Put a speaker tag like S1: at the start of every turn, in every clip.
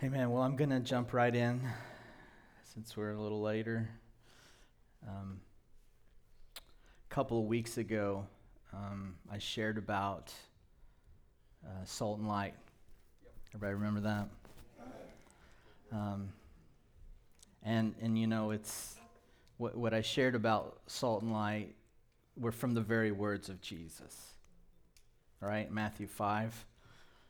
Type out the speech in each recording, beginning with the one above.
S1: Hey, man, well, I'm going to jump right in since we're a little later. Um, a couple of weeks ago, um, I shared about uh, salt and light. Everybody remember that? Um, and, and, you know, it's what, what I shared about salt and light were from the very words of Jesus. Right? Matthew 5.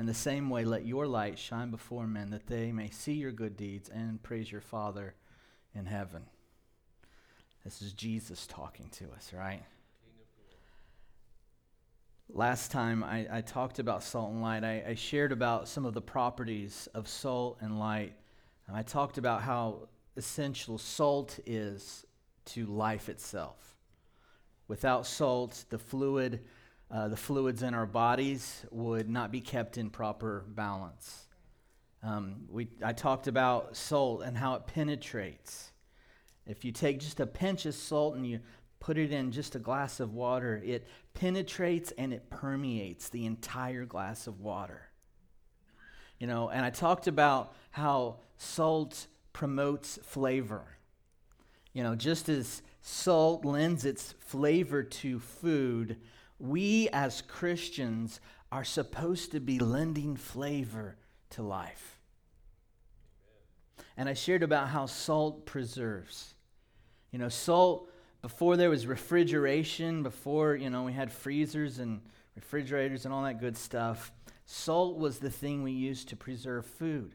S1: In the same way, let your light shine before men, that they may see your good deeds and praise your Father in heaven. This is Jesus talking to us, right? Last time I, I, talked about salt and light, I, I, shared about some of the properties of salt and light. And I talked about how essential salt is to life itself. Without salt, the fluid uh, the fluids in our bodies would not be kept in proper balance. Um, we, I talked about salt and how it penetrates. If you take just a pinch of salt and you put it in just a glass of water, it penetrates and it permeates the entire glass of water. You know, and I talked about how salt promotes flavor. You know, just as salt lends its flavor to food, we as Christians are supposed to be lending flavor to life. And I shared about how salt preserves. You know, salt, before there was refrigeration, before, you know, we had freezers and refrigerators and all that good stuff, salt was the thing we used to preserve food.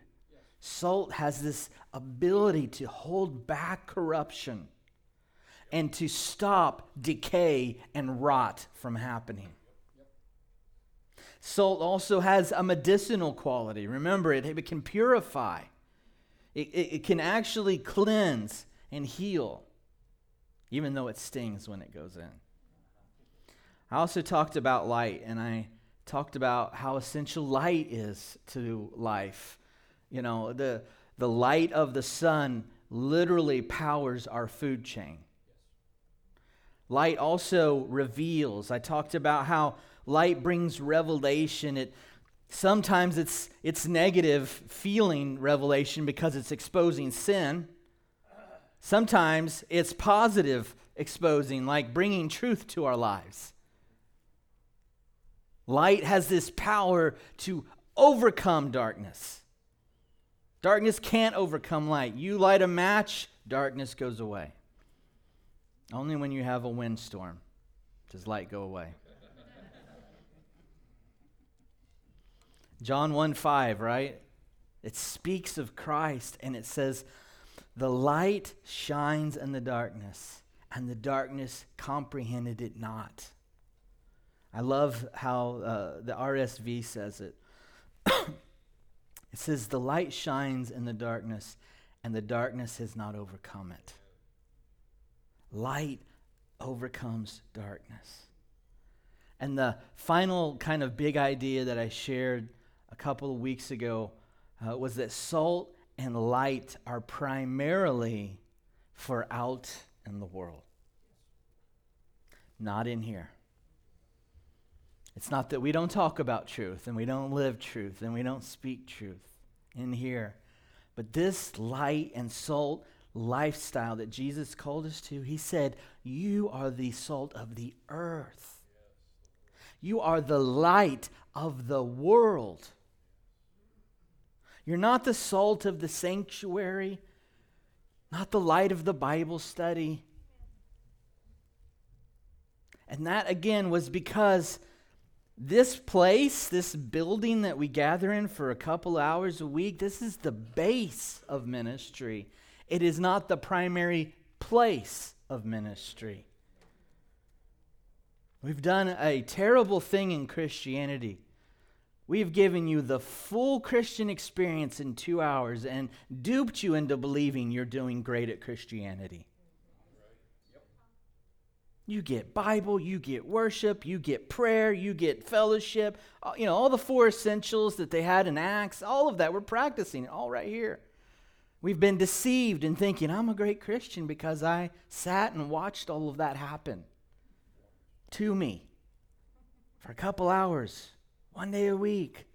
S1: Salt has this ability to hold back corruption and to stop decay and rot from happening. Salt also has a medicinal quality. Remember, it, it can purify, it, it, it can actually cleanse and heal, even though it stings when it goes in. I also talked about light, and I talked about how essential light is to life. You know, the, the light of the sun literally powers our food chain. Light also reveals. I talked about how light brings revelation. It sometimes it's it's negative feeling revelation because it's exposing sin. Sometimes it's positive exposing, like bringing truth to our lives. Light has this power to overcome darkness. Darkness can't overcome light. You light a match, darkness goes away. Only when you have a windstorm does light go away. John 1 5, right? It speaks of Christ and it says, The light shines in the darkness, and the darkness comprehended it not. I love how uh, the RSV says it. it says, The light shines in the darkness, and the darkness has not overcome it. Light overcomes darkness. And the final kind of big idea that I shared a couple of weeks ago uh, was that salt and light are primarily for out in the world, not in here. It's not that we don't talk about truth and we don't live truth and we don't speak truth in here, but this light and salt lifestyle that Jesus called us to, he said, You are the salt of the earth. You are the light of the world. You're not the salt of the sanctuary, not the light of the Bible study. And that, again, was because this place, this building that we gather in for a couple hours a week, this is the base of ministry. It is not the primary place of ministry. We've done a terrible thing in Christianity. We've given you the full Christian experience in two hours and duped you into believing you're doing great at Christianity. You get Bible, you get worship, you get prayer, you get fellowship, uh, you know, all the four essentials that they had in Acts, all of that. We're practicing all right here. We've been deceived in thinking, I'm a great Christian because I sat and watched all of that happen to me for a couple hours, one day a week.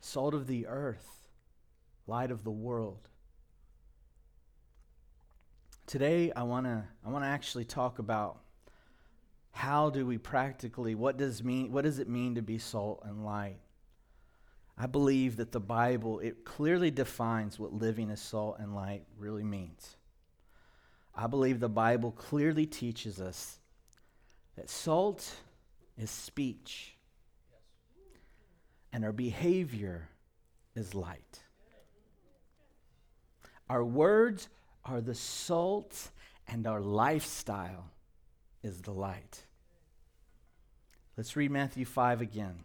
S1: Salt of the earth, light of the world. Today I want to I want to actually talk about how do we practically what does mean what does it mean to be salt and light? I believe that the Bible it clearly defines what living as salt and light really means. I believe the Bible clearly teaches us that salt is speech and our behavior is light. Our words are the salt, and our lifestyle is the light. Let's read Matthew 5 again.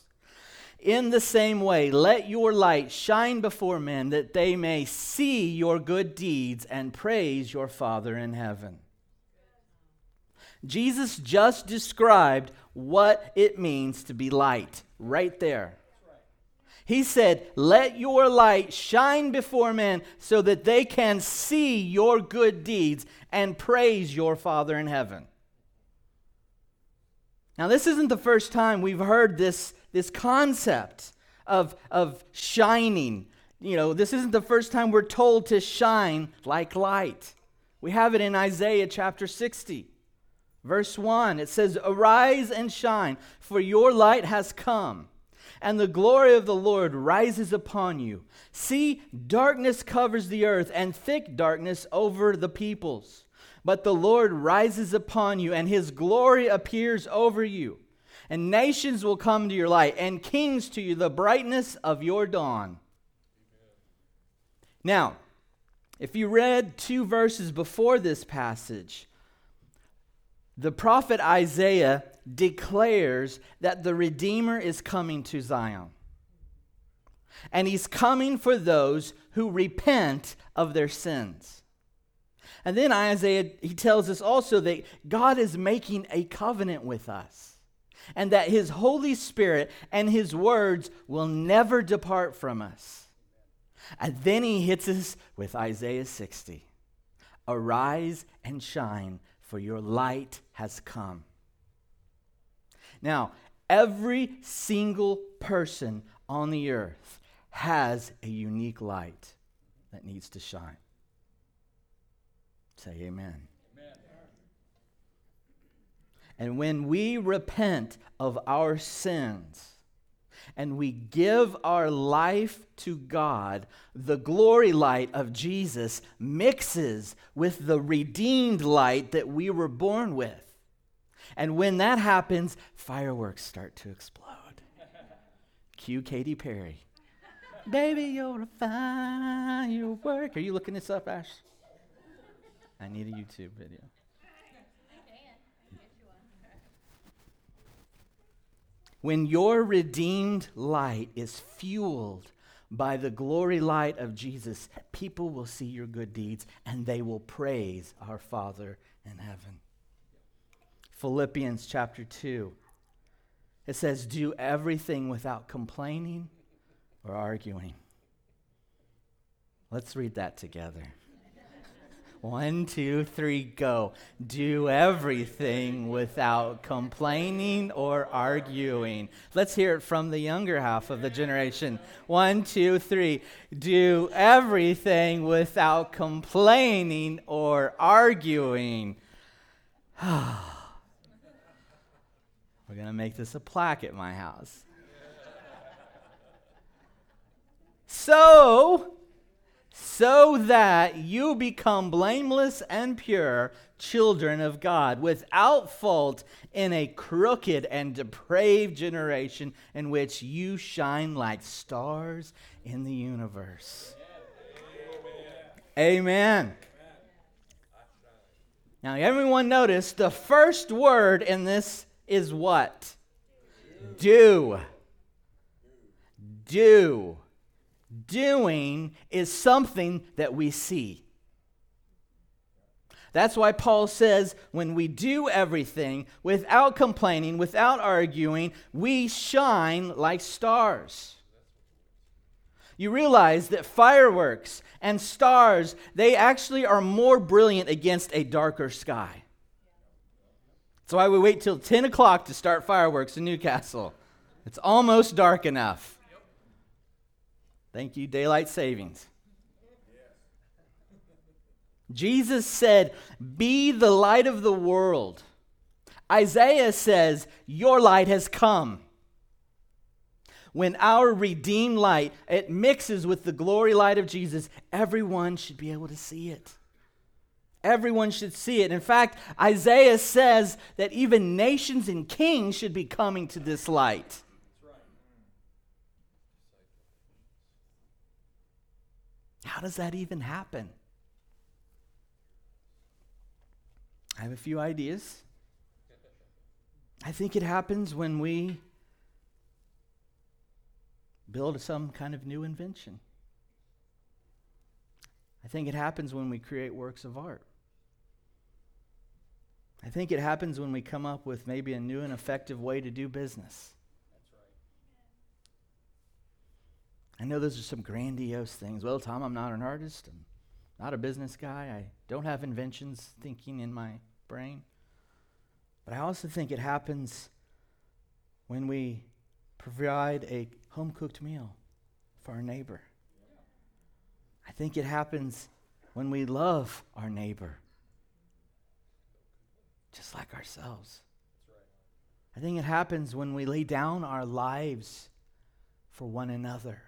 S1: In the same way, let your light shine before men that they may see your good deeds and praise your Father in heaven. Jesus just described what it means to be light right there. He said, Let your light shine before men so that they can see your good deeds and praise your Father in heaven. Now, this isn't the first time we've heard this, this concept of, of shining. You know, this isn't the first time we're told to shine like light. We have it in Isaiah chapter 60, verse 1. It says, Arise and shine, for your light has come and the glory of the Lord rises upon you. See, darkness covers the earth, and thick darkness over the peoples. But the Lord rises upon you, and his glory appears over you. And nations will come to your light, and kings to you, the brightness of your dawn. Now, if you read two verses before this passage, the prophet Isaiah declares that the Redeemer is coming to Zion. And he's coming for those who repent of their sins. And then Isaiah, he tells us also that God is making a covenant with us and that his Holy Spirit and his words will never depart from us. And then he hits us with Isaiah 60 Arise and shine, for your light has come. Now, every single person on the earth has a unique light that needs to shine. Say amen. amen. And when we repent of our sins, and we give our life to God, the glory light of Jesus mixes with the redeemed light that we were born with. And when that happens, fireworks start to explode. Cue Katy Perry. Baby, you're a firework. Are you looking this up, Ash? I need a YouTube video. When your redeemed light is fueled by the glory light of Jesus, people will see your good deeds and they will praise our Father in heaven. Philippians chapter 2. It says, Do everything without complaining or arguing. Let's read that together. One, two, three, go. Do everything without complaining or arguing. Let's hear it from the younger half of the generation. One, two, three. Do everything without complaining or arguing. We're going to make this a plaque at my house. So, so that you become blameless and pure children of God, without fault in a crooked and depraved generation in which you shine like stars in the universe. Amen. Now, everyone notice the first word in this is what? Do. Do. Doing is something that we see. That's why Paul says when we do everything without complaining, without arguing, we shine like stars. You realize that fireworks and stars, they actually are more brilliant against a darker sky. That's why we wait till 10 o'clock to start fireworks in Newcastle. It's almost dark enough. Thank you, daylight savings. Jesus said, Be the light of the world. Isaiah says, Your light has come. When our redeemed light it mixes with the glory light of Jesus, everyone should be able to see it. Everyone should see it. In fact, Isaiah says that even nations and kings should be coming to this light. How does that even happen? I have a few ideas. I think it happens when we build some kind of new invention. I think it happens when we create works of art. I think it happens when we come up with maybe a new and effective way to do business. I know those are some grandiose things. Well, Tom, I'm not an artist. I'm not a business guy. I don't have inventions thinking in my brain. But I also think it happens when we provide a home cooked meal for our neighbor. I think it happens when we love our neighbor just like ourselves. I think it happens when we lay down our lives for one another.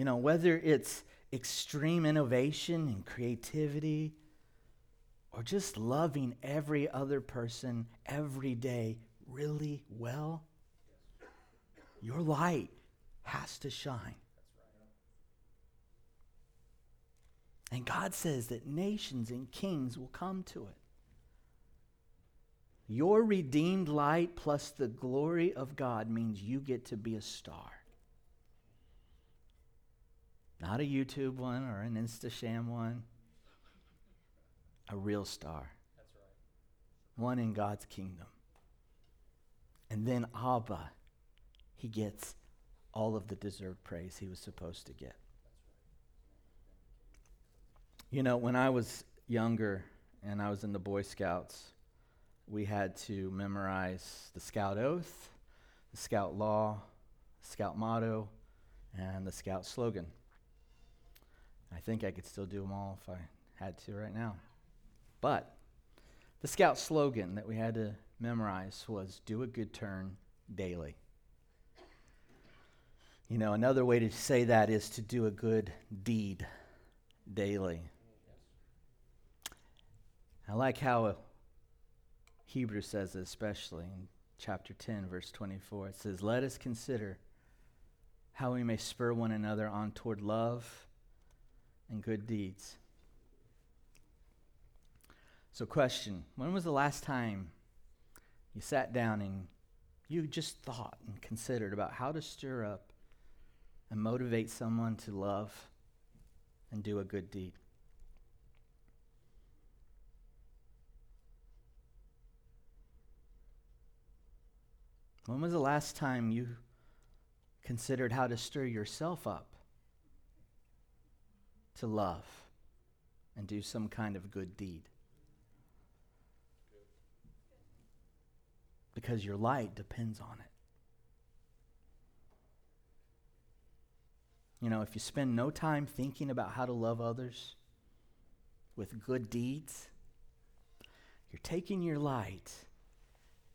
S1: You know, whether it's extreme innovation and creativity or just loving every other person every day really well, your light has to shine. And God says that nations and kings will come to it. Your redeemed light plus the glory of God means you get to be a star. Not a YouTube one or an Instasham one. A real star. That's right. One in God's kingdom. And then Abba, he gets all of the deserved praise he was supposed to get. You know, when I was younger and I was in the Boy Scouts, we had to memorize the Scout Oath, the Scout Law, Scout Motto, and the Scout slogan. I think I could still do them all if I had to right now. But the Scout slogan that we had to memorize was do a good turn daily. You know, another way to say that is to do a good deed daily. I like how Hebrew says it, especially in chapter 10, verse 24. It says, Let us consider how we may spur one another on toward love and good deeds. So, question When was the last time you sat down and you just thought and considered about how to stir up and motivate someone to love and do a good deed? When was the last time you considered how to stir yourself up to love and do some kind of good deed? Because your light depends on it. You know, if you spend no time thinking about how to love others with good deeds, you're taking your light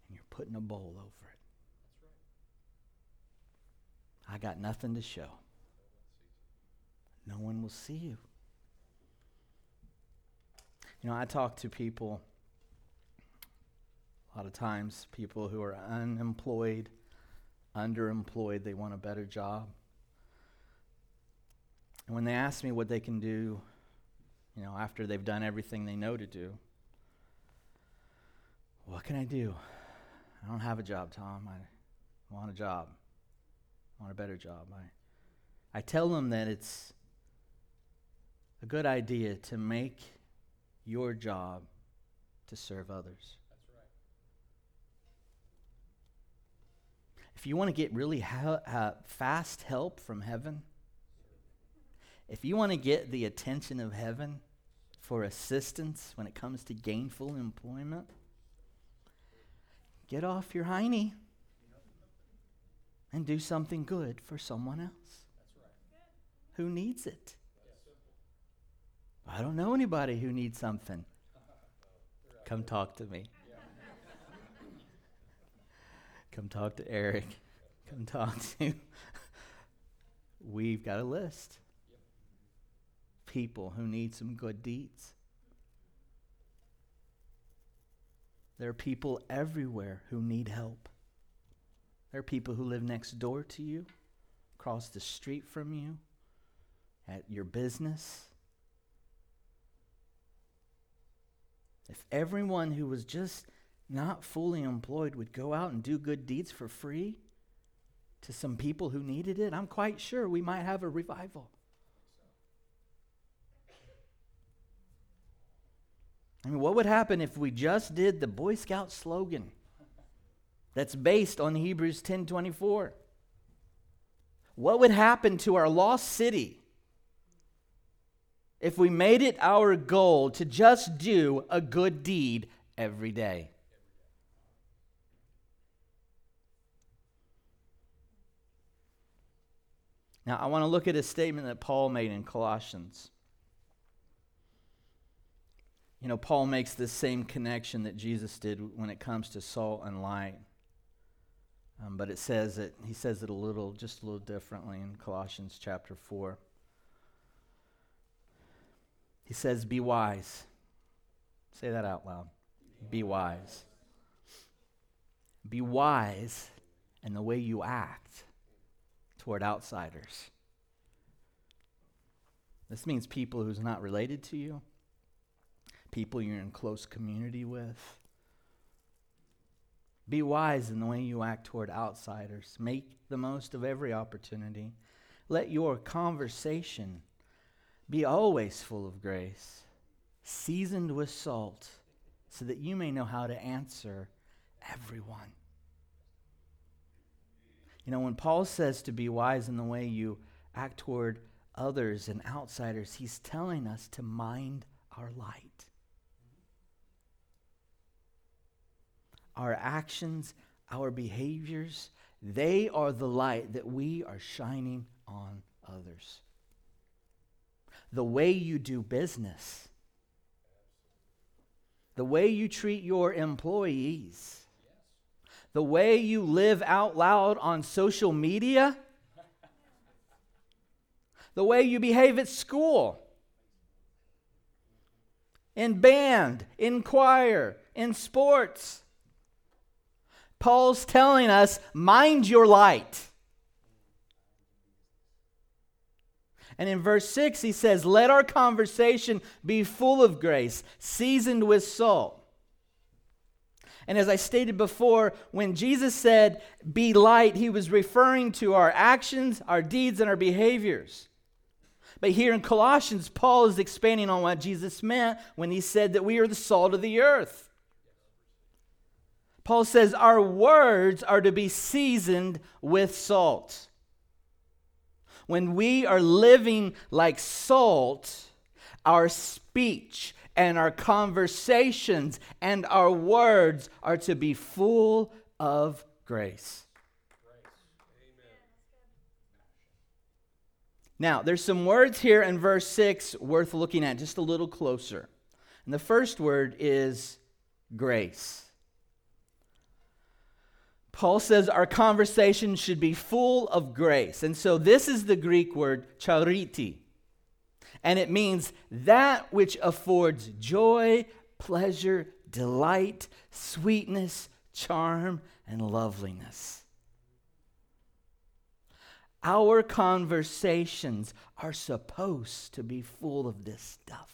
S1: and you're putting a bowl over it. I got nothing to show. No one will see you. You know, I talk to people a lot of times, people who are unemployed, underemployed, they want a better job. And when they ask me what they can do, you know, after they've done everything they know to do, what can I do? I don't have a job, Tom. I want a job. I want a better job. I, I tell them that it's a good idea to make your job to serve others. If you want to get really ha- uh, fast help from heaven, if you want to get the attention of heaven for assistance when it comes to gainful employment, get off your hiney and do something good for someone else who needs it. I don't know anybody who needs something. Come talk to me. Come talk to Eric. Come talk to. We've got a list. People who need some good deeds. There are people everywhere who need help. There are people who live next door to you, across the street from you, at your business. If everyone who was just not fully employed would go out and do good deeds for free to some people who needed it, I'm quite sure we might have a revival. I mean, what would happen if we just did the Boy Scout slogan that's based on Hebrews 10:24? What would happen to our lost city if we made it our goal to just do a good deed every day? Now, I want to look at a statement that Paul made in Colossians. You know, Paul makes this same connection that Jesus did when it comes to salt and light. Um, but it says it, he says it a little, just a little differently in Colossians chapter 4. He says, Be wise. Say that out loud. Be wise. Be wise in the way you act toward outsiders. This means people who's not related to you, people you're in close community with. Be wise in the way you act toward outsiders. Make the most of every opportunity. Let your conversation be always full of grace, seasoned with salt, so that you may know how to answer everyone. You know, when Paul says to be wise in the way you act toward others and outsiders, he's telling us to mind our light. Our actions, our behaviors, they are the light that we are shining on others. The way you do business, the way you treat your employees, the way you live out loud on social media, the way you behave at school, in band, in choir, in sports. Paul's telling us mind your light. And in verse 6, he says, Let our conversation be full of grace, seasoned with salt and as I stated before, when Jesus said, be light, he was referring to our actions, our deeds, and our behaviors. But here in Colossians, Paul is expanding on what Jesus meant when he said that we are the salt of the earth. Paul says our words are to be seasoned with salt. When we are living like salt, our speech and our conversations and our words are to be full of grace. Now, there's some words here in verse 6 worth looking at just a little closer. And the first word is grace. Paul says our conversation should be full of grace. And so this is the Greek word chariti. And it means that which affords joy, pleasure, delight, sweetness, charm, and loveliness. Our conversations are supposed to be full of this stuff.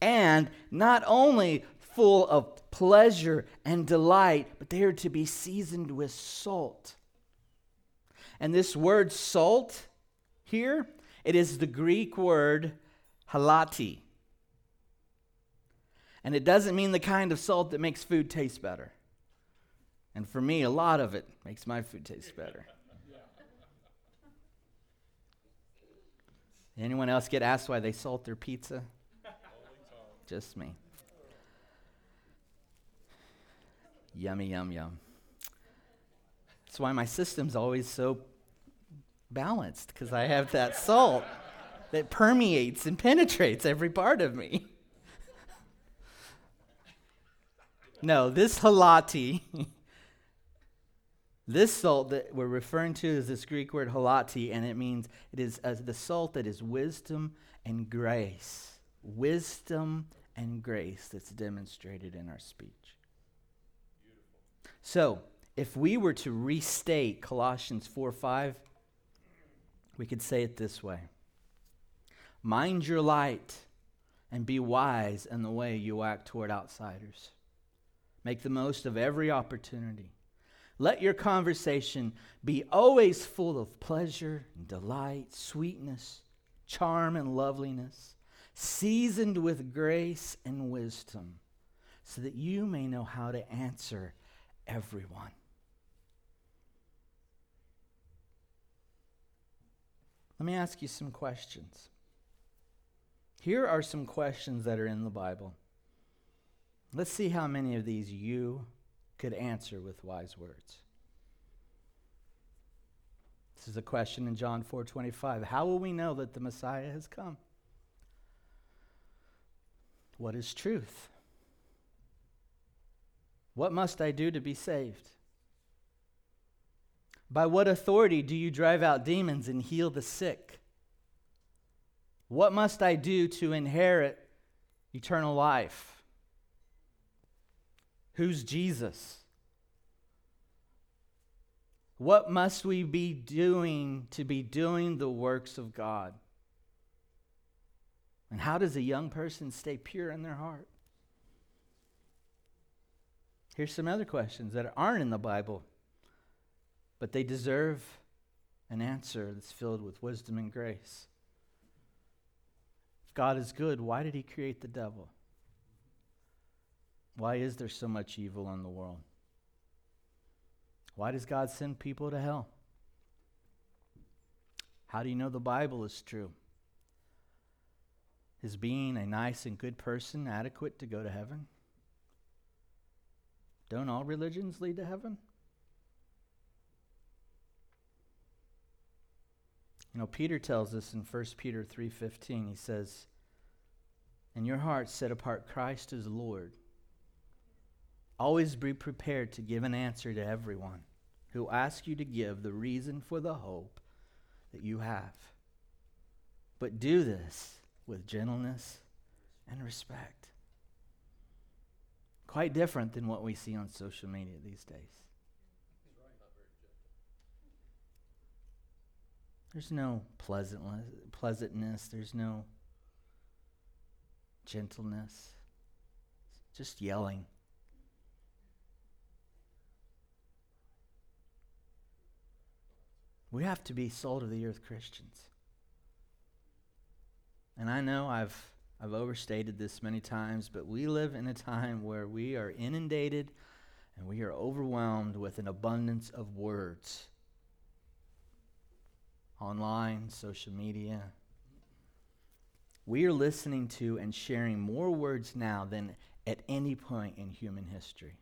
S1: And not only full of pleasure and delight, but they are to be seasoned with salt. And this word salt here, it is the Greek word halati. And it doesn't mean the kind of salt that makes food taste better. And for me, a lot of it makes my food taste better. Anyone else get asked why they salt their pizza? Just me. Yummy, yum, yum. That's why my system's always so balanced, because I have that salt that permeates and penetrates every part of me. no, this halati, this salt that we're referring to is this Greek word halati, and it means it is uh, the salt that is wisdom and grace. Wisdom and grace that's demonstrated in our speech. So, if we were to restate Colossians 4 5, we could say it this way Mind your light and be wise in the way you act toward outsiders. Make the most of every opportunity. Let your conversation be always full of pleasure and delight, sweetness, charm, and loveliness, seasoned with grace and wisdom, so that you may know how to answer everyone. Let me ask you some questions. Here are some questions that are in the Bible. Let's see how many of these you could answer with wise words. This is a question in John 4:25. How will we know that the Messiah has come? What is truth? What must I do to be saved? By what authority do you drive out demons and heal the sick? What must I do to inherit eternal life? Who's Jesus? What must we be doing to be doing the works of God? And how does a young person stay pure in their heart? Here's some other questions that aren't in the Bible but they deserve an answer that's filled with wisdom and grace. If God is good, why did he create the devil? Why is there so much evil in the world? Why does God send people to hell? How do you know the Bible is true? Is being a nice and good person adequate to go to heaven? Don't all religions lead to heaven? You know, Peter tells us in 1 Peter 3:15, he says, "In your hearts set apart Christ as Lord. Always be prepared to give an answer to everyone who asks you to give the reason for the hope that you have. But do this with gentleness and respect." Quite different than what we see on social media these days. There's no pleasantness, pleasantness. There's no gentleness. Just yelling. We have to be salt of the earth Christians. And I know I've I've overstated this many times, but we live in a time where we are inundated and we are overwhelmed with an abundance of words online, social media. We are listening to and sharing more words now than at any point in human history.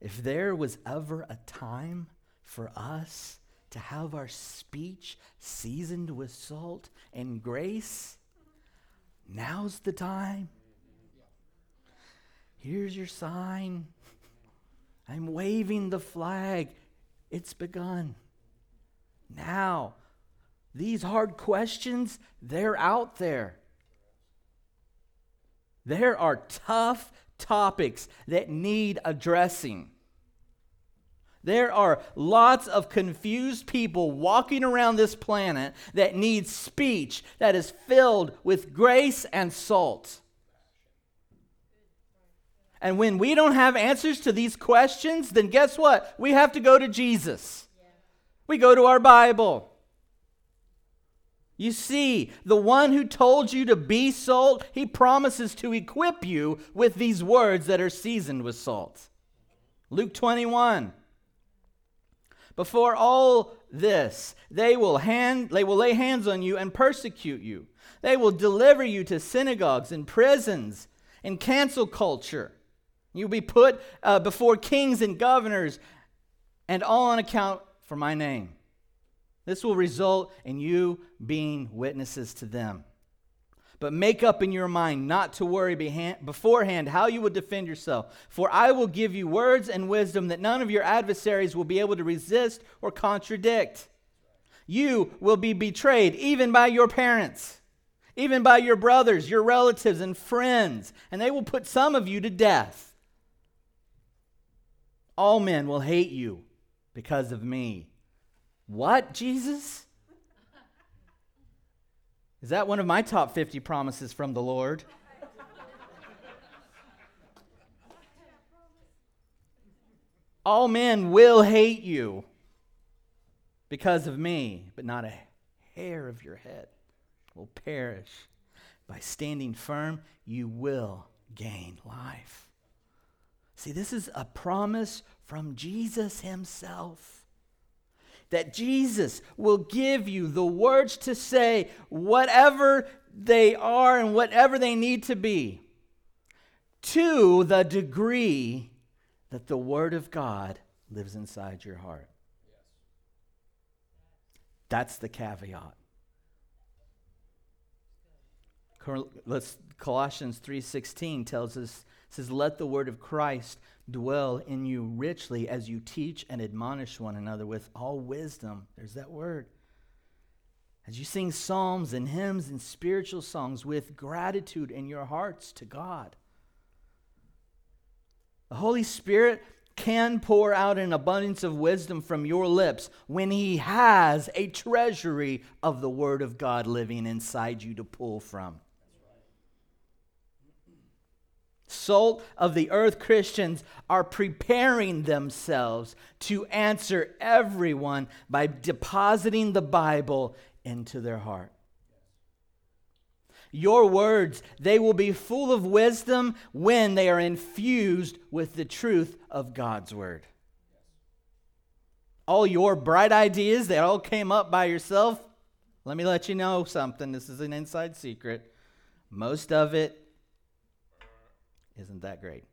S1: If there was ever a time for us to have our speech seasoned with salt and grace, now's the time. Here's your sign. I'm waving the flag. it's begun. Now, these hard questions, they're out there. There are tough topics that need addressing. There are lots of confused people walking around this planet that need speech that is filled with grace and salt. And when we don't have answers to these questions, then guess what? We have to go to Jesus. We go to our Bible. You see, the one who told you to be salt, he promises to equip you with these words that are seasoned with salt. Luke 21. Before all this, they will hand they will lay hands on you and persecute you. They will deliver you to synagogues and prisons and cancel culture. You'll be put uh, before kings and governors, and all on account for my name. This will result in you being witnesses to them. But make up in your mind not to worry beforehand how you will defend yourself. For I will give you words and wisdom that none of your adversaries will be able to resist or contradict. You will be betrayed even by your parents, even by your brothers, your relatives, and friends, and they will put some of you to death. All men will hate you because of me. What, Jesus? Is that one of my top 50 promises from the Lord? All men will hate you because of me, but not a hair of your head will perish. By standing firm, you will gain life. See, this is a promise from Jesus himself that Jesus will give you the words to say, whatever they are and whatever they need to be, to the degree that the Word of God lives inside your heart. That's the caveat. Colossians 3:16 tells us says let the word of Christ dwell in you richly as you teach and admonish one another with all wisdom. There's that word. As you sing psalms and hymns and spiritual songs with gratitude in your hearts to God. The Holy Spirit can pour out an abundance of wisdom from your lips when He has a treasury of the Word of God living inside you to pull from. Salt of the earth Christians are preparing themselves to answer everyone by depositing the Bible into their heart. Your words, they will be full of wisdom when they are infused with the truth of God's word. All your bright ideas that all came up by yourself, let me let you know something. This is an inside secret. Most of it isn't that great?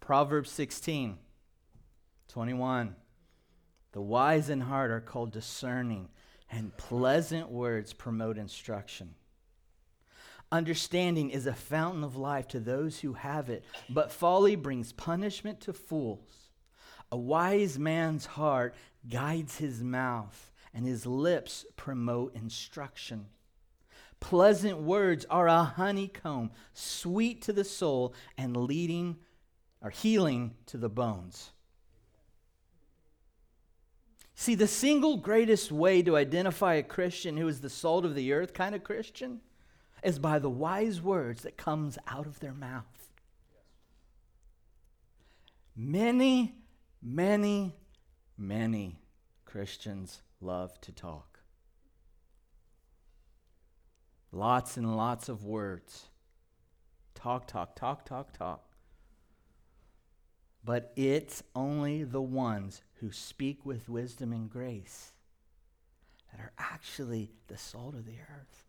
S1: Proverbs 16, 21. The wise in heart are called discerning, and pleasant words promote instruction. Understanding is a fountain of life to those who have it, but folly brings punishment to fools. A wise man's heart guides his mouth, and his lips promote instruction. Pleasant words are a honeycomb, sweet to the soul and leading or healing to the bones. See, the single greatest way to identify a Christian who is the salt of the earth kind of Christian is by the wise words that comes out of their mouth. Many, many, many Christians love to talk. Lots and lots of words. Talk, talk, talk, talk, talk. But it's only the ones who speak with wisdom and grace that are actually the salt of the earth.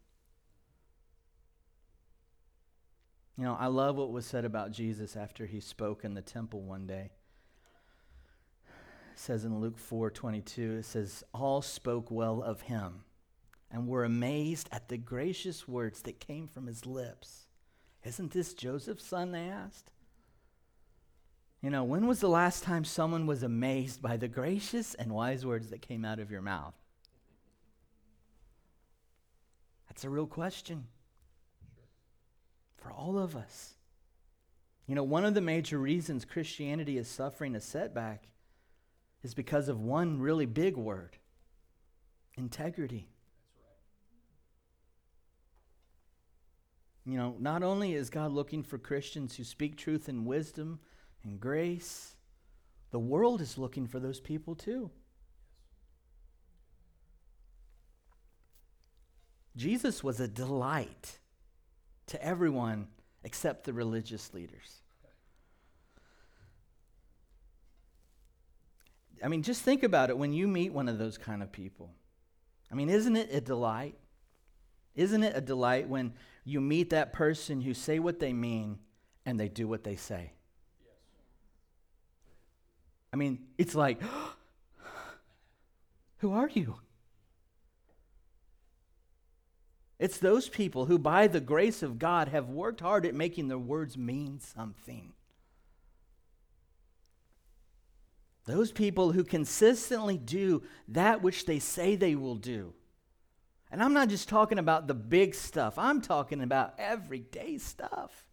S1: You know, I love what was said about Jesus after he spoke in the temple one day says in Luke 4:22 it says all spoke well of him and were amazed at the gracious words that came from his lips. Isn't this Joseph's son? They asked. You know, when was the last time someone was amazed by the gracious and wise words that came out of your mouth? That's a real question for all of us. You know, one of the major reasons Christianity is suffering a setback is because of one really big word integrity. You know, not only is God looking for Christians who speak truth in wisdom and grace, the world is looking for those people too. Jesus was a delight to everyone except the religious leaders. I mean, just think about it when you meet one of those kind of people. I mean, isn't it a delight? Isn't it a delight when you meet that person who say what they mean and they do what they say? Yes. I mean, it's like, who are you? It's those people who, by the grace of God, have worked hard at making their words mean something. Those people who consistently do that which they say they will do. And I'm not just talking about the big stuff, I'm talking about everyday stuff,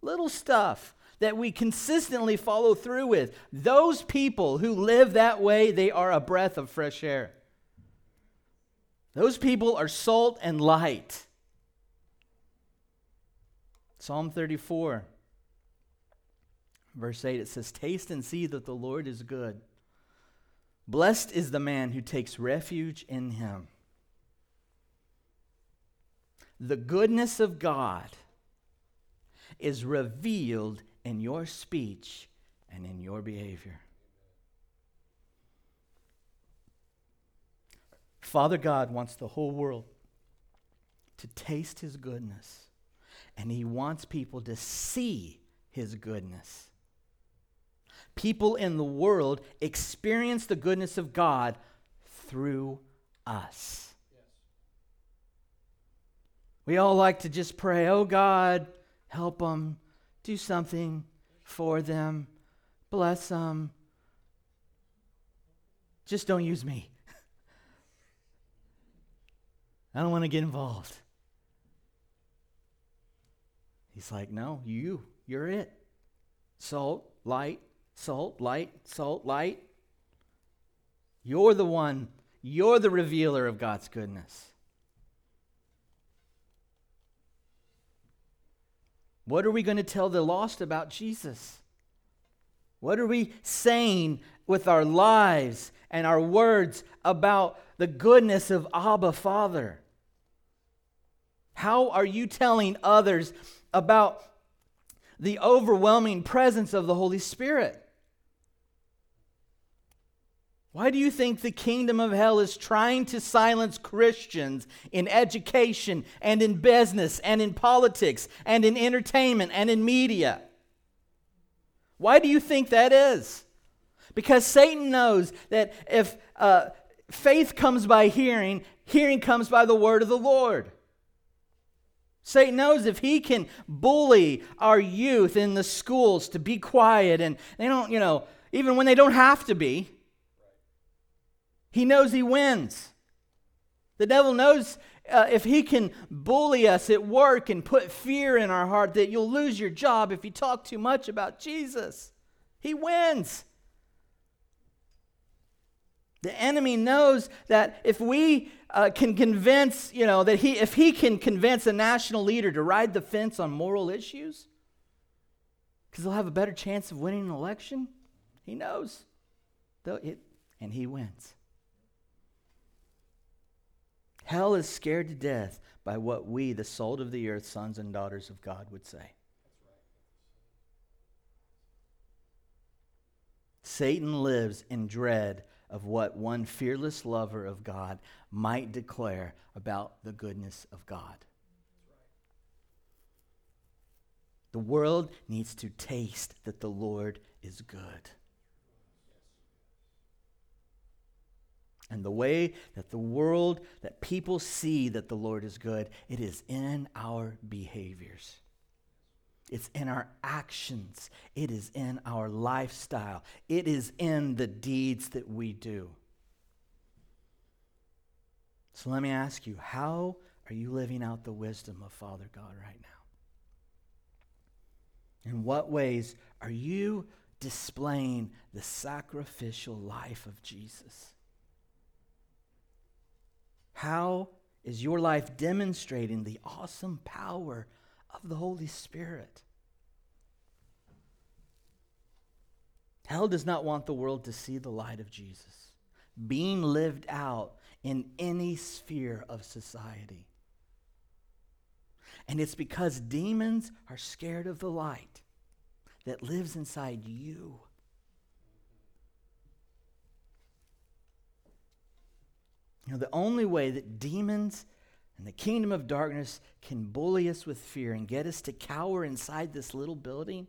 S1: little stuff that we consistently follow through with. Those people who live that way, they are a breath of fresh air. Those people are salt and light. Psalm 34, verse 8, it says, Taste and see that the Lord is good. Blessed is the man who takes refuge in him. The goodness of God is revealed in your speech and in your behavior. Father God wants the whole world to taste his goodness, and he wants people to see his goodness. People in the world experience the goodness of God through us. We all like to just pray, oh God, help them, do something for them, bless them. Just don't use me. I don't want to get involved. He's like, No, you, you're it. Salt, light, salt, light, salt, light. You're the one, you're the revealer of God's goodness. What are we going to tell the lost about Jesus? What are we saying with our lives and our words about the goodness of Abba Father? How are you telling others about the overwhelming presence of the Holy Spirit? Why do you think the kingdom of hell is trying to silence Christians in education and in business and in politics and in entertainment and in media? Why do you think that is? Because Satan knows that if uh, faith comes by hearing, hearing comes by the word of the Lord. Satan knows if he can bully our youth in the schools to be quiet and they don't, you know, even when they don't have to be, he knows he wins. The devil knows uh, if he can bully us at work and put fear in our heart that you'll lose your job if you talk too much about Jesus, he wins. The enemy knows that if we uh, can convince, you know, that he, if he can convince a national leader to ride the fence on moral issues, because they'll have a better chance of winning an election, he knows. It, and he wins. Hell is scared to death by what we, the salt of the earth, sons and daughters of God, would say. Satan lives in dread of what one fearless lover of God might declare about the goodness of God. The world needs to taste that the Lord is good. And the way that the world, that people see that the Lord is good, it is in our behaviors. It's in our actions. It is in our lifestyle. It is in the deeds that we do. So let me ask you how are you living out the wisdom of Father God right now? In what ways are you displaying the sacrificial life of Jesus? How is your life demonstrating the awesome power of the Holy Spirit? Hell does not want the world to see the light of Jesus being lived out in any sphere of society. And it's because demons are scared of the light that lives inside you. You know, the only way that demons and the kingdom of darkness can bully us with fear and get us to cower inside this little building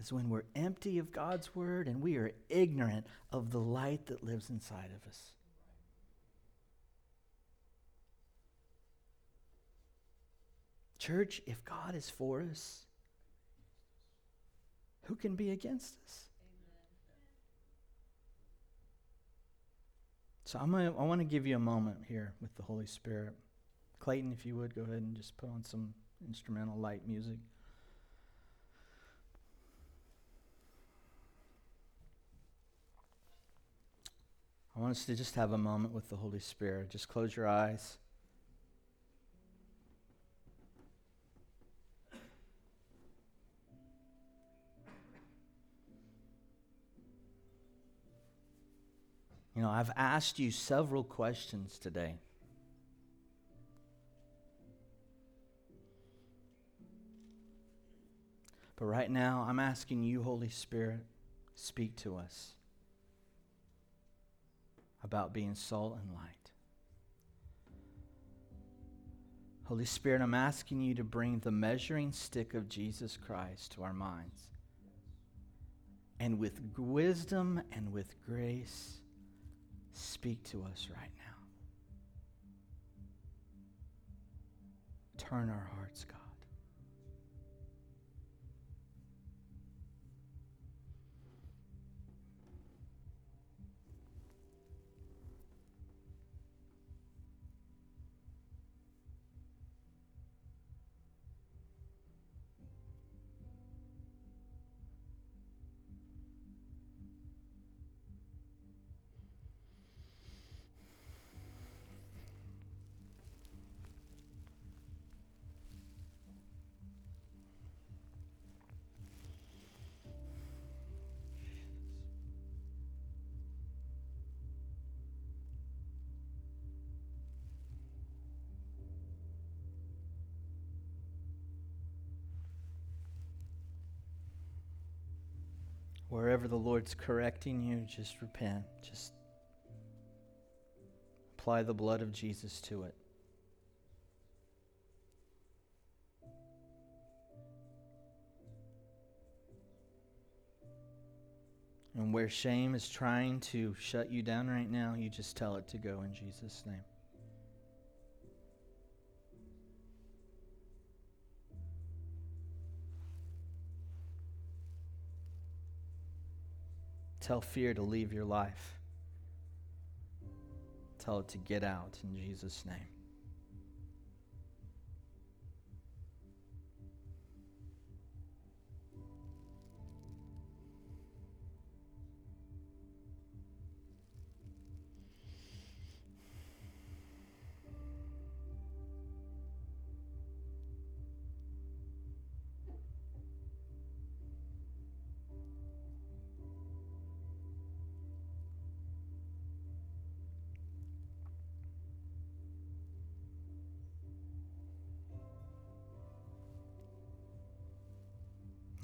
S1: is when we're empty of God's word and we are ignorant of the light that lives inside of us. Church, if God is for us, who can be against us? So I'm gonna, I want to give you a moment here with the Holy Spirit. Clayton, if you would, go ahead and just put on some instrumental light music. I want us to just have a moment with the Holy Spirit. Just close your eyes. You know, I've asked you several questions today. But right now, I'm asking you, Holy Spirit, speak to us about being salt and light. Holy Spirit, I'm asking you to bring the measuring stick of Jesus Christ to our minds. And with wisdom and with grace, Speak to us right now. Turn our hearts, God. Wherever the Lord's correcting you, just repent. Just apply the blood of Jesus to it. And where shame is trying to shut you down right now, you just tell it to go in Jesus' name. Tell fear to leave your life. Tell it to get out in Jesus' name.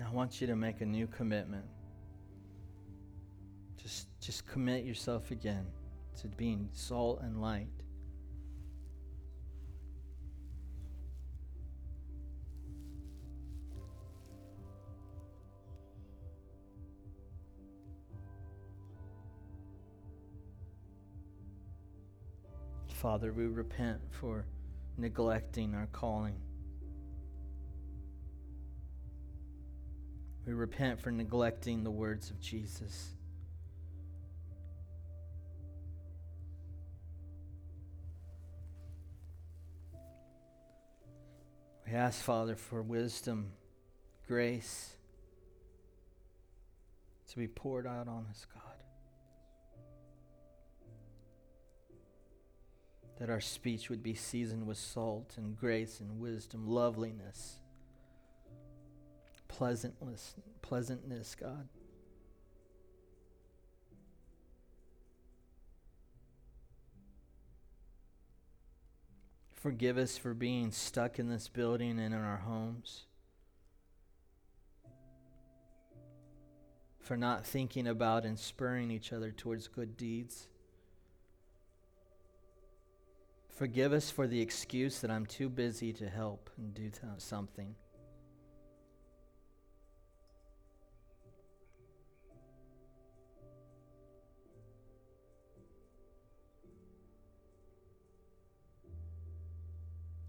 S1: I want you to make a new commitment. Just, just commit yourself again to being salt and light. Father, we repent for neglecting our calling. We repent for neglecting the words of Jesus. We ask, Father, for wisdom, grace to be poured out on us, God. That our speech would be seasoned with salt and grace and wisdom, loveliness, pleasantness, pleasantness, God. Forgive us for being stuck in this building and in our homes. For not thinking about and spurring each other towards good deeds. Forgive us for the excuse that I'm too busy to help and do something.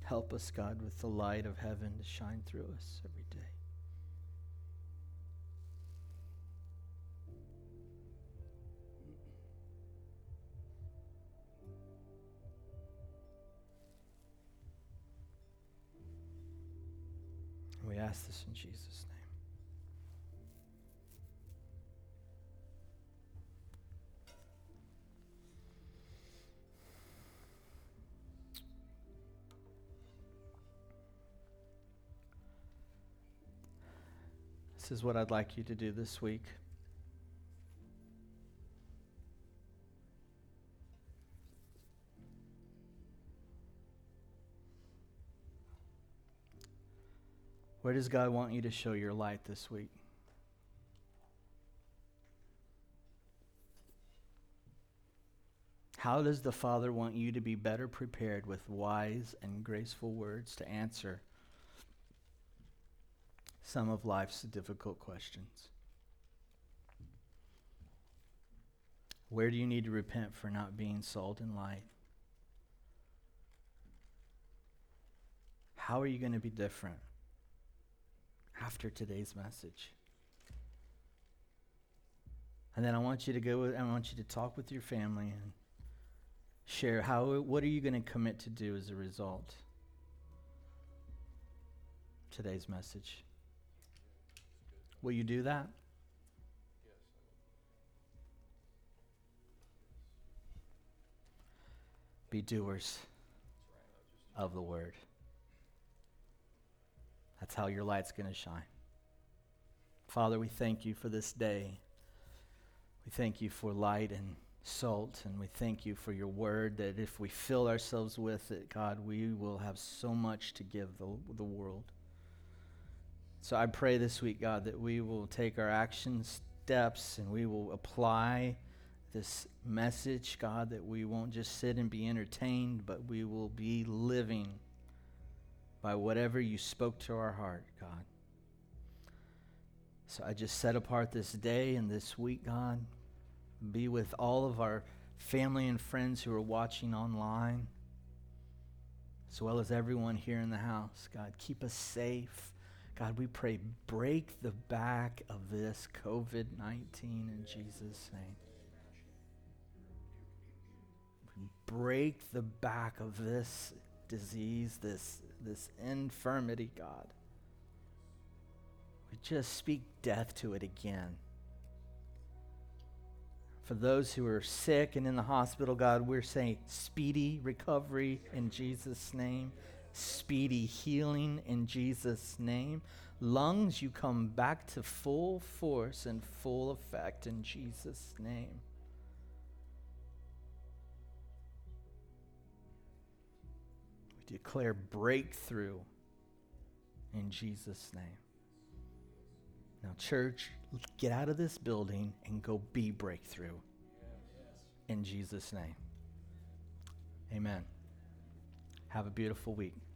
S1: Help us, God, with the light of heaven to shine through us every day. We ask this in Jesus' name. This is what I'd like you to do this week. Where does God want you to show your light this week? How does the Father want you to be better prepared with wise and graceful words to answer some of life's difficult questions? Where do you need to repent for not being salt and light? How are you going to be different after today's message? And then I want you to go, with, I want you to talk with your family and share how, what are you going to commit to do as a result? Today's message. Will you do that? Be doers of the word. That's how your light's going to shine. Father, we thank you for this day. We thank you for light and salt, and we thank you for your word that if we fill ourselves with it, God, we will have so much to give the, the world. So I pray this week, God, that we will take our action steps and we will apply this message, God, that we won't just sit and be entertained, but we will be living by whatever you spoke to our heart, God. So I just set apart this day and this week, God. Be with all of our family and friends who are watching online, as well as everyone here in the house. God, keep us safe. God, we pray, break the back of this COVID 19 in Jesus' name. Break the back of this disease, this, this infirmity, God. We just speak death to it again. For those who are sick and in the hospital, God, we're saying speedy recovery in Jesus' name, speedy healing in Jesus' name. Lungs, you come back to full force and full effect in Jesus' name. We declare breakthrough in Jesus' name. Now, church, get out of this building and go be breakthrough in Jesus' name. Amen. Have a beautiful week.